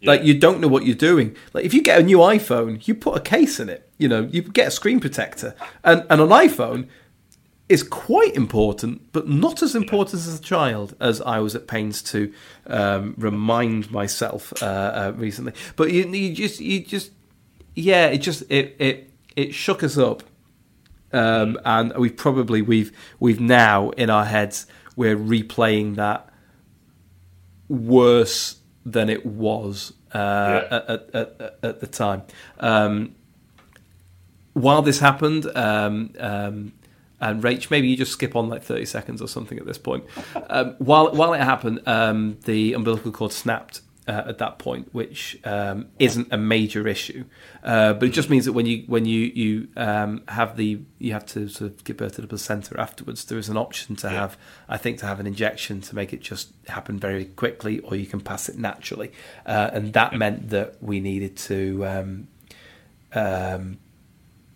Like you don't know what you're doing. Like if you get a new iPhone, you put a case in it. You know, you get a screen protector, and and an iPhone is quite important, but not as important as a child, as I was at pains to um, remind myself uh, uh, recently. But you, you just, you just, yeah, it just it it it shook us up, um, and we probably we've we've now in our heads we're replaying that worse than it was uh, Yeah. at, at, at, at the time. Um, while this happened, um, um, and Rach, maybe you just skip on like thirty seconds or something at this point. Um, while while it happened, um, the umbilical cord snapped, uh, at that point, which um, isn't a major issue. Uh, but it just means that when you when you you um, have the you have to sort of give birth to the placenta afterwards, there is an option to Yeah. have I think to have an injection to make it just happen very quickly, or you can pass it naturally, uh, and that meant that we needed to. Um, um,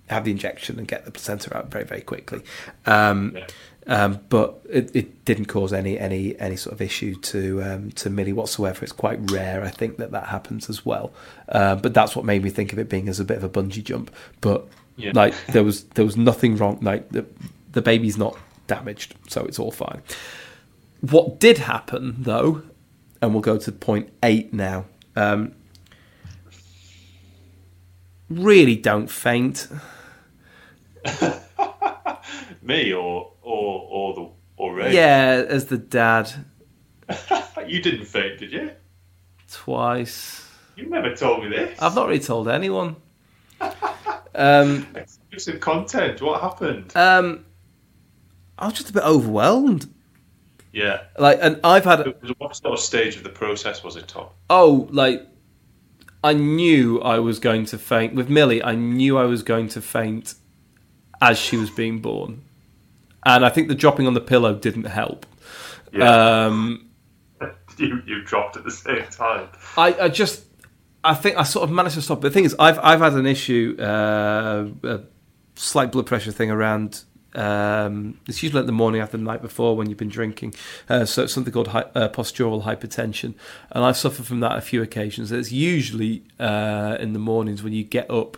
have the injection and get the placenta out very very quickly. Um, Yeah. Um, but it, it didn't cause any any any sort of issue to um, to Millie whatsoever. It's quite rare, I think, that that happens as well. Uh, but that's what made me think of it being as a bit of a bungee jump. But Yeah. like there was there was nothing wrong. Like the the baby's not damaged, so it's all fine. What did happen though, and we'll go to point eight now. Um, really, don't faint. Me or or or the or Ray. Yeah, as the dad You didn't faint, did you? twice. You never told me this. I've not really told anyone. Um, some content. What happened? um, I was just a bit overwhelmed. yeah. Like, and I've had What sort of stage of the process was it, Tom? oh, like I knew I was going to faint with Millie. I knew I was going to faint as she was being born, and I think the dropping on the pillow didn't help. Yeah. Um, you you dropped at the same time. I, I just, I think I sort of managed to stop. But the thing is, I've I've had an issue, uh, a slight blood pressure thing around. Um, it's usually at the morning after the night before when you've been drinking. Uh, so it's something called uh, postural hypertension, and I've suffered from that a few occasions. It's usually uh, in the mornings when you get up,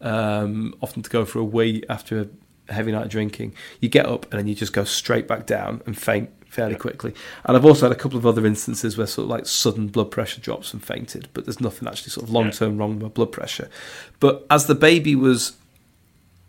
um, often to go for a wee after a heavy night of drinking. You get up and then you just go straight back down and faint fairly quickly. And I've also had a couple of other instances where sort of like sudden blood pressure drops and fainted, but there's nothing actually sort of long term wrong with my blood pressure. But as the baby was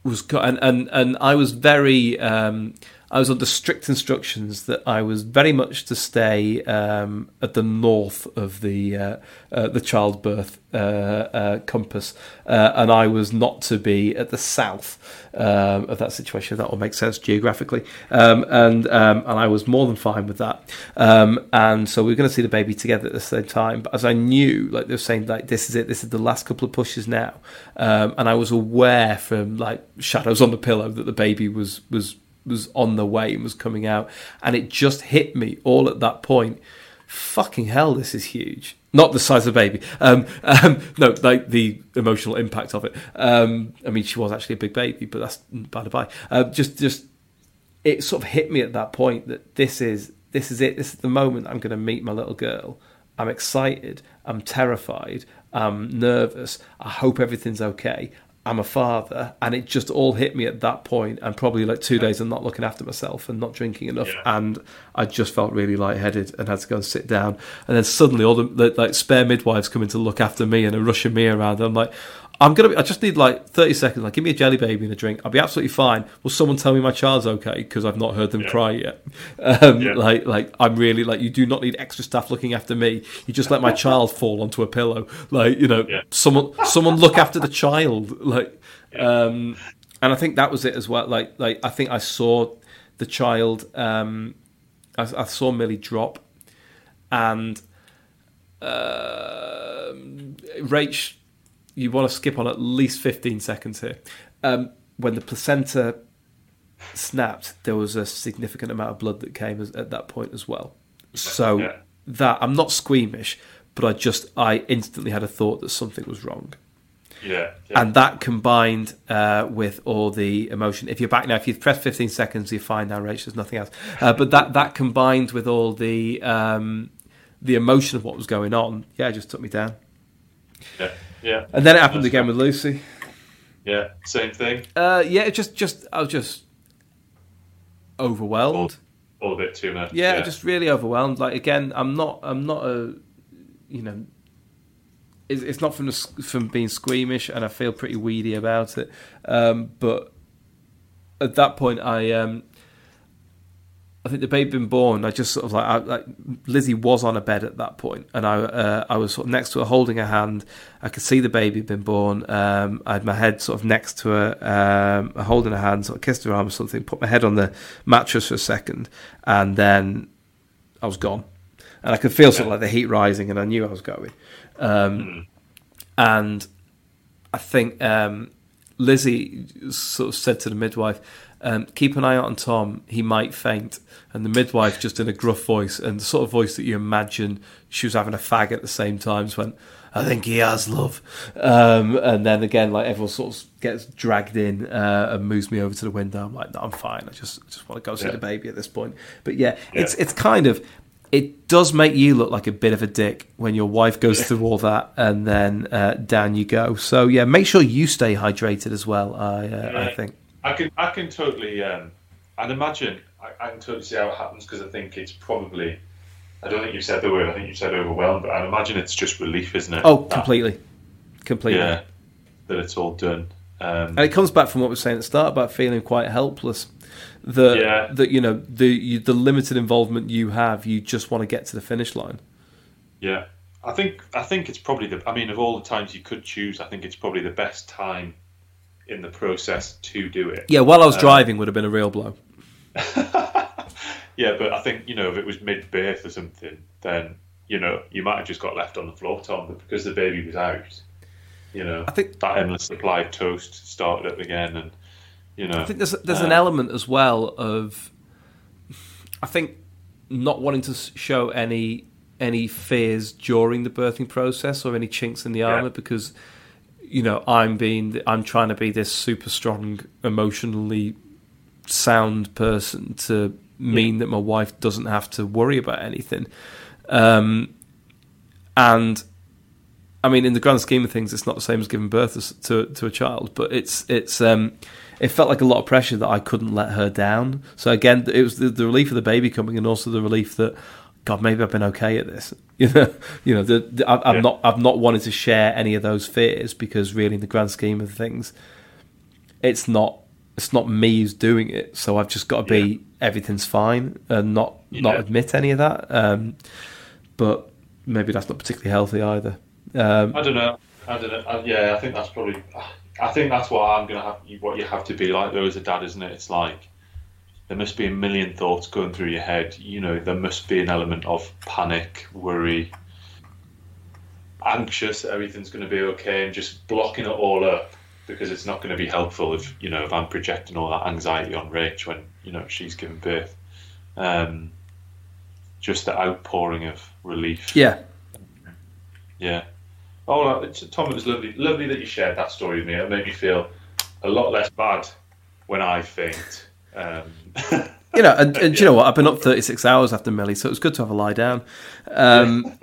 was and and and I was very um, I was under strict instructions that I was very much to stay um, at the north of the uh, uh, the childbirth uh, uh, compass, uh, and I was not to be at the south um, of that situation. That will make sense geographically, um, and um, and I was more than fine with that. Um, and so we were going to see the baby together at the same time. But as I knew, like they were saying, like this is it. This is the last couple of pushes now, um, and I was aware from like shadows on the pillow that the baby was was was on the way and was coming out, and it just hit me all at that point. Fucking hell, this is huge. Not the size of the baby. Um, um, no, like the emotional impact of it. Um, I mean, she was actually a big baby, but that's by the by. Uh, just, just it sort of hit me at that point that this is this is it. This is the moment I'm going to meet my little girl. I'm excited. I'm terrified. I'm nervous. I hope everything's okay. I'm a father, and it just all hit me at that point, and probably like two days of not looking after myself and not drinking enough, Yeah. and I just felt really lightheaded and had to go and sit down. And then suddenly, all the, the like spare midwives coming to look after me and are rushing me around. I'm like, I'm gonna. Be, I just need like 30 seconds. Like, give me a jelly baby and a drink. I'll be absolutely fine. Will someone tell me my child's okay? Because I've not heard them Yeah. cry yet. Um, Yeah. Like, like I'm really like you do not need extra staff looking after me. You just let my child fall onto a pillow. Like, you know, Yeah. someone someone look after the child. Like, um, and I think that was it as well. Like, like I think I saw the child. Um, I, I saw Millie drop, and um Rach, you want to skip on at least 15 seconds here. Um, when the placenta snapped, there was a significant amount of blood that came as, at that point as well. So Yeah. that I'm not squeamish, but I just I instantly had a thought that something was wrong, Yeah. yeah. and that combined uh, with all the emotion. If you're back now, if you've pressed 15 seconds, you're fine now, Rach. There's nothing else. Uh, but that that combined with all the um, the emotion of what was going on, yeah, it just took me down. yeah. Yeah. And then it happened That's again right. with Lucy. Yeah. Same thing. Uh, yeah, just just I was just overwhelmed. All a bit too much. Yeah, just really overwhelmed. Like again, I'm not I'm not a you know it's, it's not from the, from being squeamish, and I feel pretty weedy about it. Um, but at that point, I um, I think the baby been born. I just sort of like, I, like Lizzie was on a bed at that point, and I uh, I was sort of next to her, holding her hand. I could see the baby been born. Um, I had my head sort of next to her, um, holding her hand, sort of kissed her arm or something. Put my head on the mattress for a second, and then I was gone. and I could feel sort of like the heat rising, and I knew I was going. Um. And I think um, Lizzie sort of said to the midwife, um, "Keep an eye out on Tom; he might faint." And the midwife, just in a gruff voice and the sort of voice that you imagine she was having a fag at the same time, just went, "I think he has love." Um, and then again, like everyone sort of gets dragged in uh, and moves me over to the window. I'm like, "No, I'm fine. I just I just want to go see Yeah. the baby at this point." But yeah, it's Yeah. it's kind of it does make you look like a bit of a dick when your wife goes through all that and then uh, down you go. So yeah, make sure you stay hydrated as well. I uh, I think. I can I can totally um, I'd imagine I, I can totally see how it happens because I think it's probably I don't think you said the word I think you said overwhelmed but I imagine it's just relief isn't it Oh, That- completely, completely. yeah that it's all done um, And it comes back from what we were saying at the start about feeling quite helpless. That Yeah. that you know the you, the limited involvement you have, you just want to get to the finish line. yeah I think I think it's probably the I mean of all the times you could choose I think it's probably the best time in the process to do it Yeah, while I was Uh, driving would have been a real blow. yeah but I think you know if it was mid birth or something then you know you might have just got left on the floor Tom but because the baby was out you know I think that endless supply of toast started up again, and you know, I think there's there's an uh, element as well of I think not wanting to show any any fears during the birthing process or any chinks in the Yeah. armor because you know I'm being I'm trying to be this super strong emotionally sound person to mean that my wife doesn't have to worry about anything um and I mean, in the grand scheme of things, it's not the same as giving birth to to a child, but it's it's um, it felt like a lot of pressure that I couldn't let her down. So again, it was the, the relief of the baby coming, and also the relief that God, maybe I've been okay at this. You know, you know, the, the, I, I've Yeah. not I've not wanted to share any of those fears because really, in the grand scheme of things, it's not it's not me who's doing it. So I've just got to be everything's fine and not not admit any of that. Um, but maybe that's not particularly healthy either. Um, I don't know. I don't know. Uh, yeah, I think that's probably. I think that's what I'm gonna have. What you have to be like though as a dad, isn't it? It's like there must be a million thoughts going through your head. You know, there must be an element of panic, worry, anxious. that Everything's going to be okay, and just blocking it all up because it's not going to be helpful if you know if I'm projecting all that anxiety on Rach when you know she's giving birth. Um, just the outpouring of relief. yeah, Yeah. Oh, it's, Tom, it was lovely, lovely that you shared that story with me. It made me feel a lot less bad when I faint. Um, you know, and, and do you know what? I've been up 36 hours after Millie, so it was good to have a lie down. Um,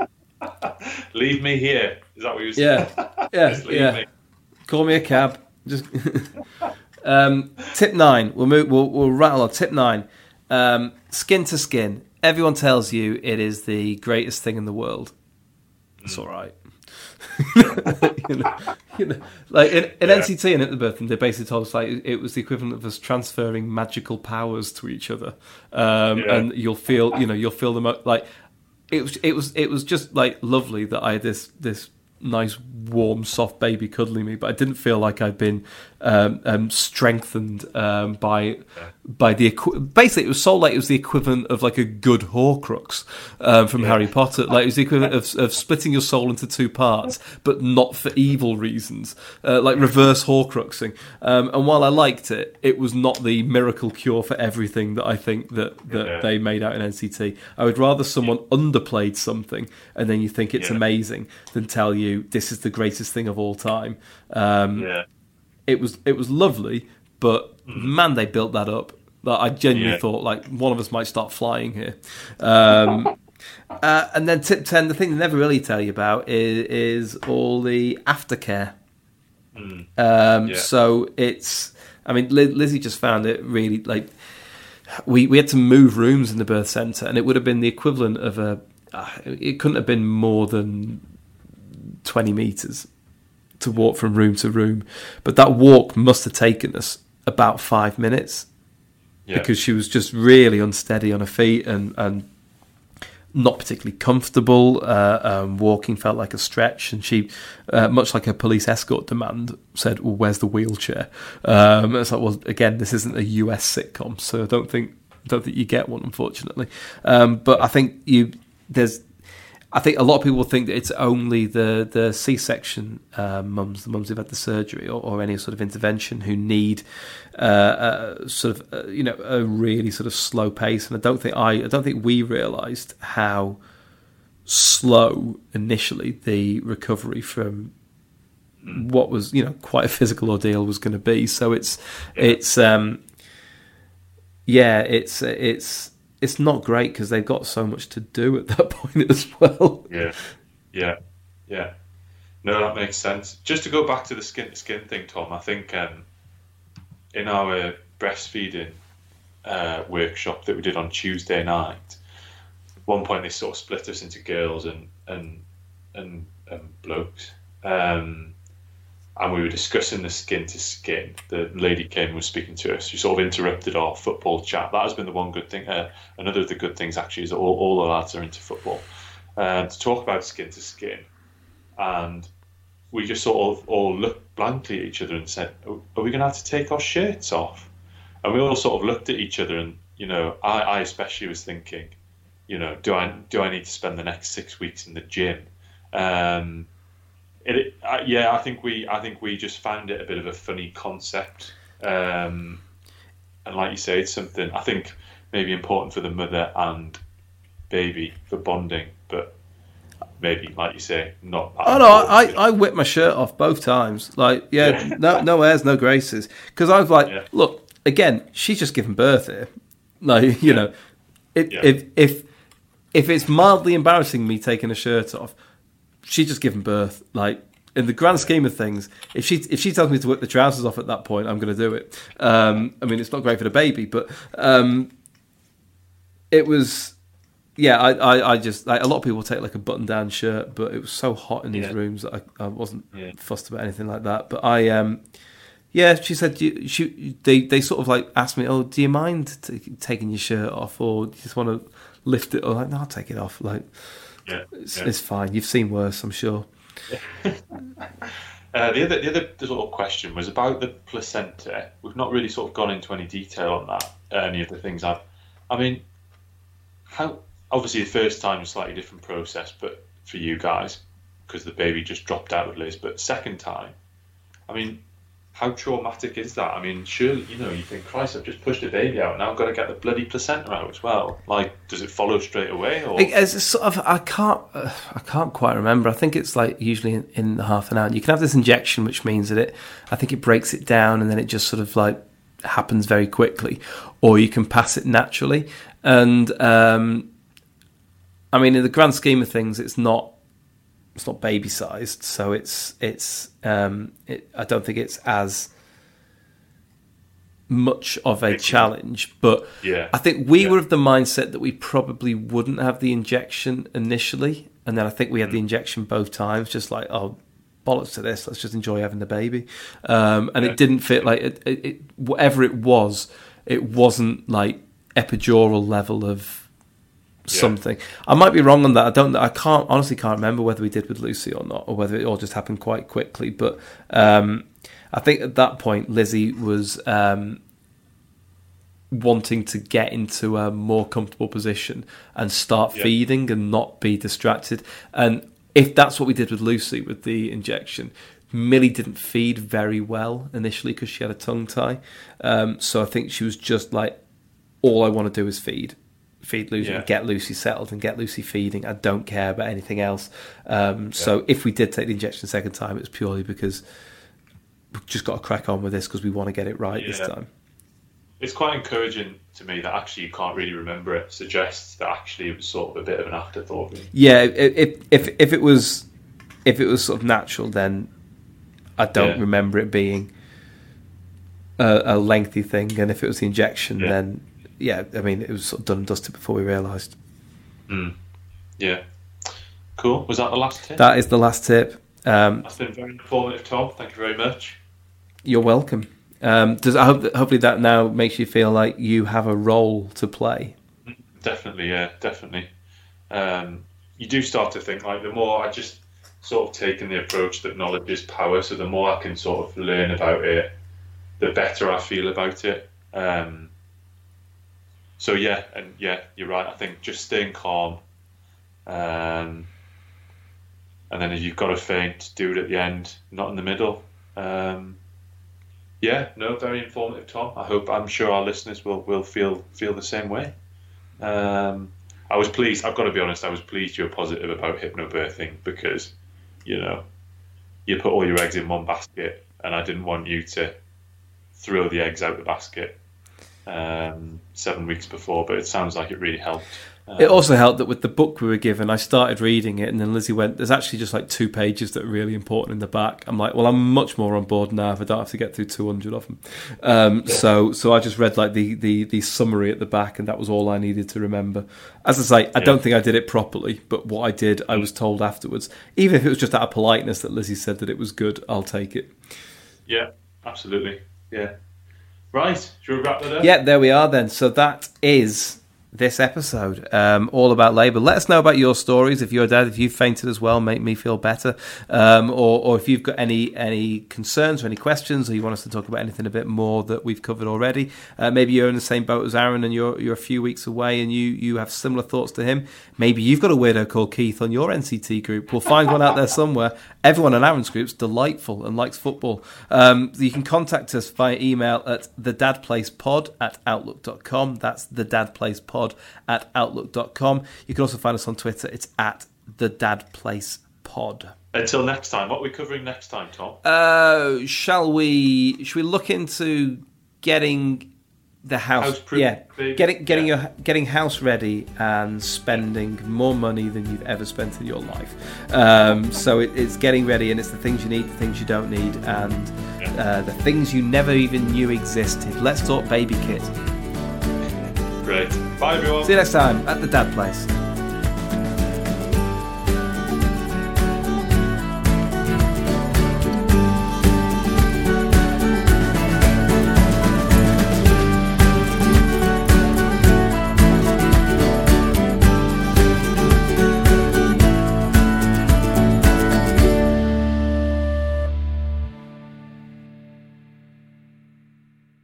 leave me here. Is that what you said? yeah, leave yeah. me. Call me a cab. Just um, tip nine. We'll move. We'll, we'll rattle on tip nine. Um, skin to skin. Everyone tells you it is the greatest thing in the world. It's all right. you, know, you know, like in, in Yeah. NCT and at the birthing, they basically told us like it was the equivalent of us transferring magical powers to each other, um, Yeah. and you'll feel, you know, you'll feel them like it was, it was, it was just like lovely that I had this this nice, warm, soft baby cuddling me, but I didn't feel like I'd been um, um, strengthened um, by by the equi- basically it was so like it was the equivalent of like a good Horcrux um, from Harry Potter. Like it was the equivalent of, of splitting your soul into two parts, but not for evil reasons, uh, like reverse Horcruxing. Um, and while I liked it, it was not the miracle cure for everything that I think that that Yeah. they made out in NCT. I would rather someone underplayed something and then you think it's Yeah. amazing than tell you this is the greatest thing of all time. Um, Yeah. It was it was lovely, but man, they built that up. Like, I genuinely Yeah. thought like one of us might start flying here. Um, uh, and then tip ten, the thing they never really tell you about is, is all the aftercare. Um, Yeah. So it's, I mean, Li- Lizzie just found it really like we we had to move rooms in the birth center, and it would have been the equivalent of a. Uh, it couldn't have been more than twenty meters to walk from room to room, but that walk must have taken us about five minutes Yeah. because she was just really unsteady on her feet and and not particularly comfortable. Uh, um, walking felt like a stretch, and she, uh, much like a police escort demand, said, "Well, where's the wheelchair?" Um, it's like, well, again, this isn't a US sitcom, so I don't think don't think you get one, unfortunately. Um, but I think you there's I think a lot of people think that it's only the the C section uh, mums, the mums who've had the surgery or, or any sort of intervention who need uh, a sort of uh, you know a really sort of slow pace. And I don't think I I don't think we realised how slow initially the recovery from what was you know quite a physical ordeal was going to be. So it's it's um, yeah it's it's it's not great because they've got so much to do at that point as well. Yeah, yeah, yeah. No, that makes sense. Just to go back to the skin to skin thing, Tom. I think um, in our breastfeeding uh, workshop that we did on Tuesday night, one point they sort of split us into girls and and and, and blokes. Um, and we were discussing the skin to skin. The lady came and was speaking to us. She sort of interrupted our football chat. That has been the one good thing. Uh, another of the good things actually is that all, all the lads are into football. Uh, to talk about skin to skin, and we just sort of all looked blankly at each other and said, "Are we going to have to take our shirts off?" And we all sort of looked at each other, and you know, I, I especially was thinking, you know, do I do I need to spend the next six weeks in the gym? Um, it, uh, yeah, I think we I think we just found it a bit of a funny concept, um, and like you say, it's something I think maybe important for the mother and baby for bonding, but maybe like you say, not. Oh no, I, I whipped my shirt off both times. Like yeah, yeah. no no airs, no graces, because I was like, yeah. look, again, she's just given birth here. Like you yeah. know, it, if if if it's mildly embarrassing me taking a shirt off she's just given birth. Like in the grand scheme of things, if she if she tells me to whip the trousers off at that point, I'm going to do it. Um, I mean, it's not great for the baby, but um, it was. Yeah, I, I, I just like, a lot of people take like a button down shirt, but it was so hot in these yeah. rooms that I, I wasn't yeah. fussed about anything like that. But I, um, yeah, she said she, they they sort of like asked me, oh, do you mind t- taking your shirt off, or do you just want to lift it? Or like, no, I'll take it off. Like, yeah, it's, yeah. it's fine. You've seen worse, I'm sure. Uh, the other, the other sort of question was about the placenta. We've not really sort of gone into any detail on that. Uh, any of the things I've, I mean, how obviously the first time was a slightly different process, but for you guys because the baby just dropped out with Liz. But second time, I mean, how traumatic is that? I mean, surely you know you think, Christ, I've just pushed a baby out, now I've got to get the bloody placenta out as well. Like, does it follow straight away? Or it's sort of I can't uh, I can't quite remember. I think it's like usually in, in half an hour. You can have this injection, which means that it I think it breaks it down and then it just sort of like happens very quickly, or you can pass it naturally. And um, I mean, in the grand scheme of things, it's not it's not baby sized, so it's it's um, it, I don't think it's as much of a challenge. But yeah. I think we yeah. were of the mindset that we probably wouldn't have the injection initially, and then I think we had mm. the injection both times, just like oh bollocks to this, let's just enjoy having the baby. Um, and yeah. it didn't fit like it, it, it, whatever it was, it wasn't like epidural level of something. I might be wrong on that. I don't. I can't honestly can't remember whether we did with Lucy or not, or whether it all just happened quite quickly. But um, I think at that point, Lizzie was um, wanting to get into a more comfortable position and start yeah. feeding and not be distracted. And if that's what we did with Lucy with the injection. Millie didn't feed very well initially because she had a tongue tie. Um, so I think she was just like, all I want to do is feed feed Lucy yeah. and get Lucy settled and get Lucy feeding. I don't care about anything else. Um, yeah. So if we did take the injection second time, it's purely because we've just got to crack on with this because we want to get it right yeah. this time. It's quite encouraging to me that actually you can't really remember it. Suggests that actually it was sort of a bit of an afterthought. Yeah, if if if it was if it was sort of natural, then I don't remember it being a, a, lengthy thing. And if it was the injection, then yeah, I mean, it was sort of done and dusted before we realised. Mm. Yeah. Cool. Was that the last tip? That is the last tip. Um, That's been very informative, Tom. Thank you very much. You're welcome. Um, does I hope that, hopefully that now makes you feel like you have a role to play? Definitely, yeah, definitely. Um, you do start to think like the more I just sort of taken the approach that knowledge is power. So the more I can sort of learn about it, the better I feel about it. Um, so yeah, and yeah, you're right. I think just staying calm, um, and then if you've got a faint, do it at the end, not in the middle. Um, yeah, no, very informative, Tom. I hope I'm sure our listeners will, will feel feel the same way. Um, I was pleased. I've got to be honest. I was pleased you were positive about hypnobirthing because, you know, you put all your eggs in one basket, and I didn't want you to throw the eggs out the basket um, seven weeks before. But it sounds like it really helped. Um, it also helped that with the book we were given, I started reading it, and then Lizzie went, "There's actually just like two pages that are really important in the back." I'm like, "Well, I'm much more on board now if I don't have to get through 200 of them." Um, yeah. So, so I just read like the, the the summary at the back, and that was all I needed to remember. As I say, I yeah. don't think I did it properly, but what I did, I was told afterwards. Even if it was just out of politeness that Lizzie said that it was good, I'll take it. Yeah, absolutely. Yeah. Right, should we wrap that up? Yeah, there we are then. So that is this episode, um, all about labour. Let us know about your stories. If you're dad, if you've fainted as well, make me feel better. Um, or, or, if you've got any any concerns or any questions, or you want us to talk about anything a bit more that we've covered already. Uh, maybe you're in the same boat as Aaron, and you're you're a few weeks away, and you you have similar thoughts to him. Maybe you've got a weirdo called Keith on your NCT group. We'll find one out there somewhere. Everyone in Aaron's group's delightful and likes football. Um, you can contact us via email at thedadplacepod at outlook.com. That's the Dad Place Pod at outlook.com. You can also find us on Twitter. It's at the Dad Place Pod. Until next time, what are we covering next time, Tom? Uh, shall we? Should we look into getting the house? house yeah, getting getting yeah. your getting house ready and spending more money than you've ever spent in your life. Um, so it, it's getting ready, and it's the things you need, the things you don't need, and uh, the things you never even knew existed. Let's talk baby kit. Great. Bye, everyone. See you next time at the Dad Place.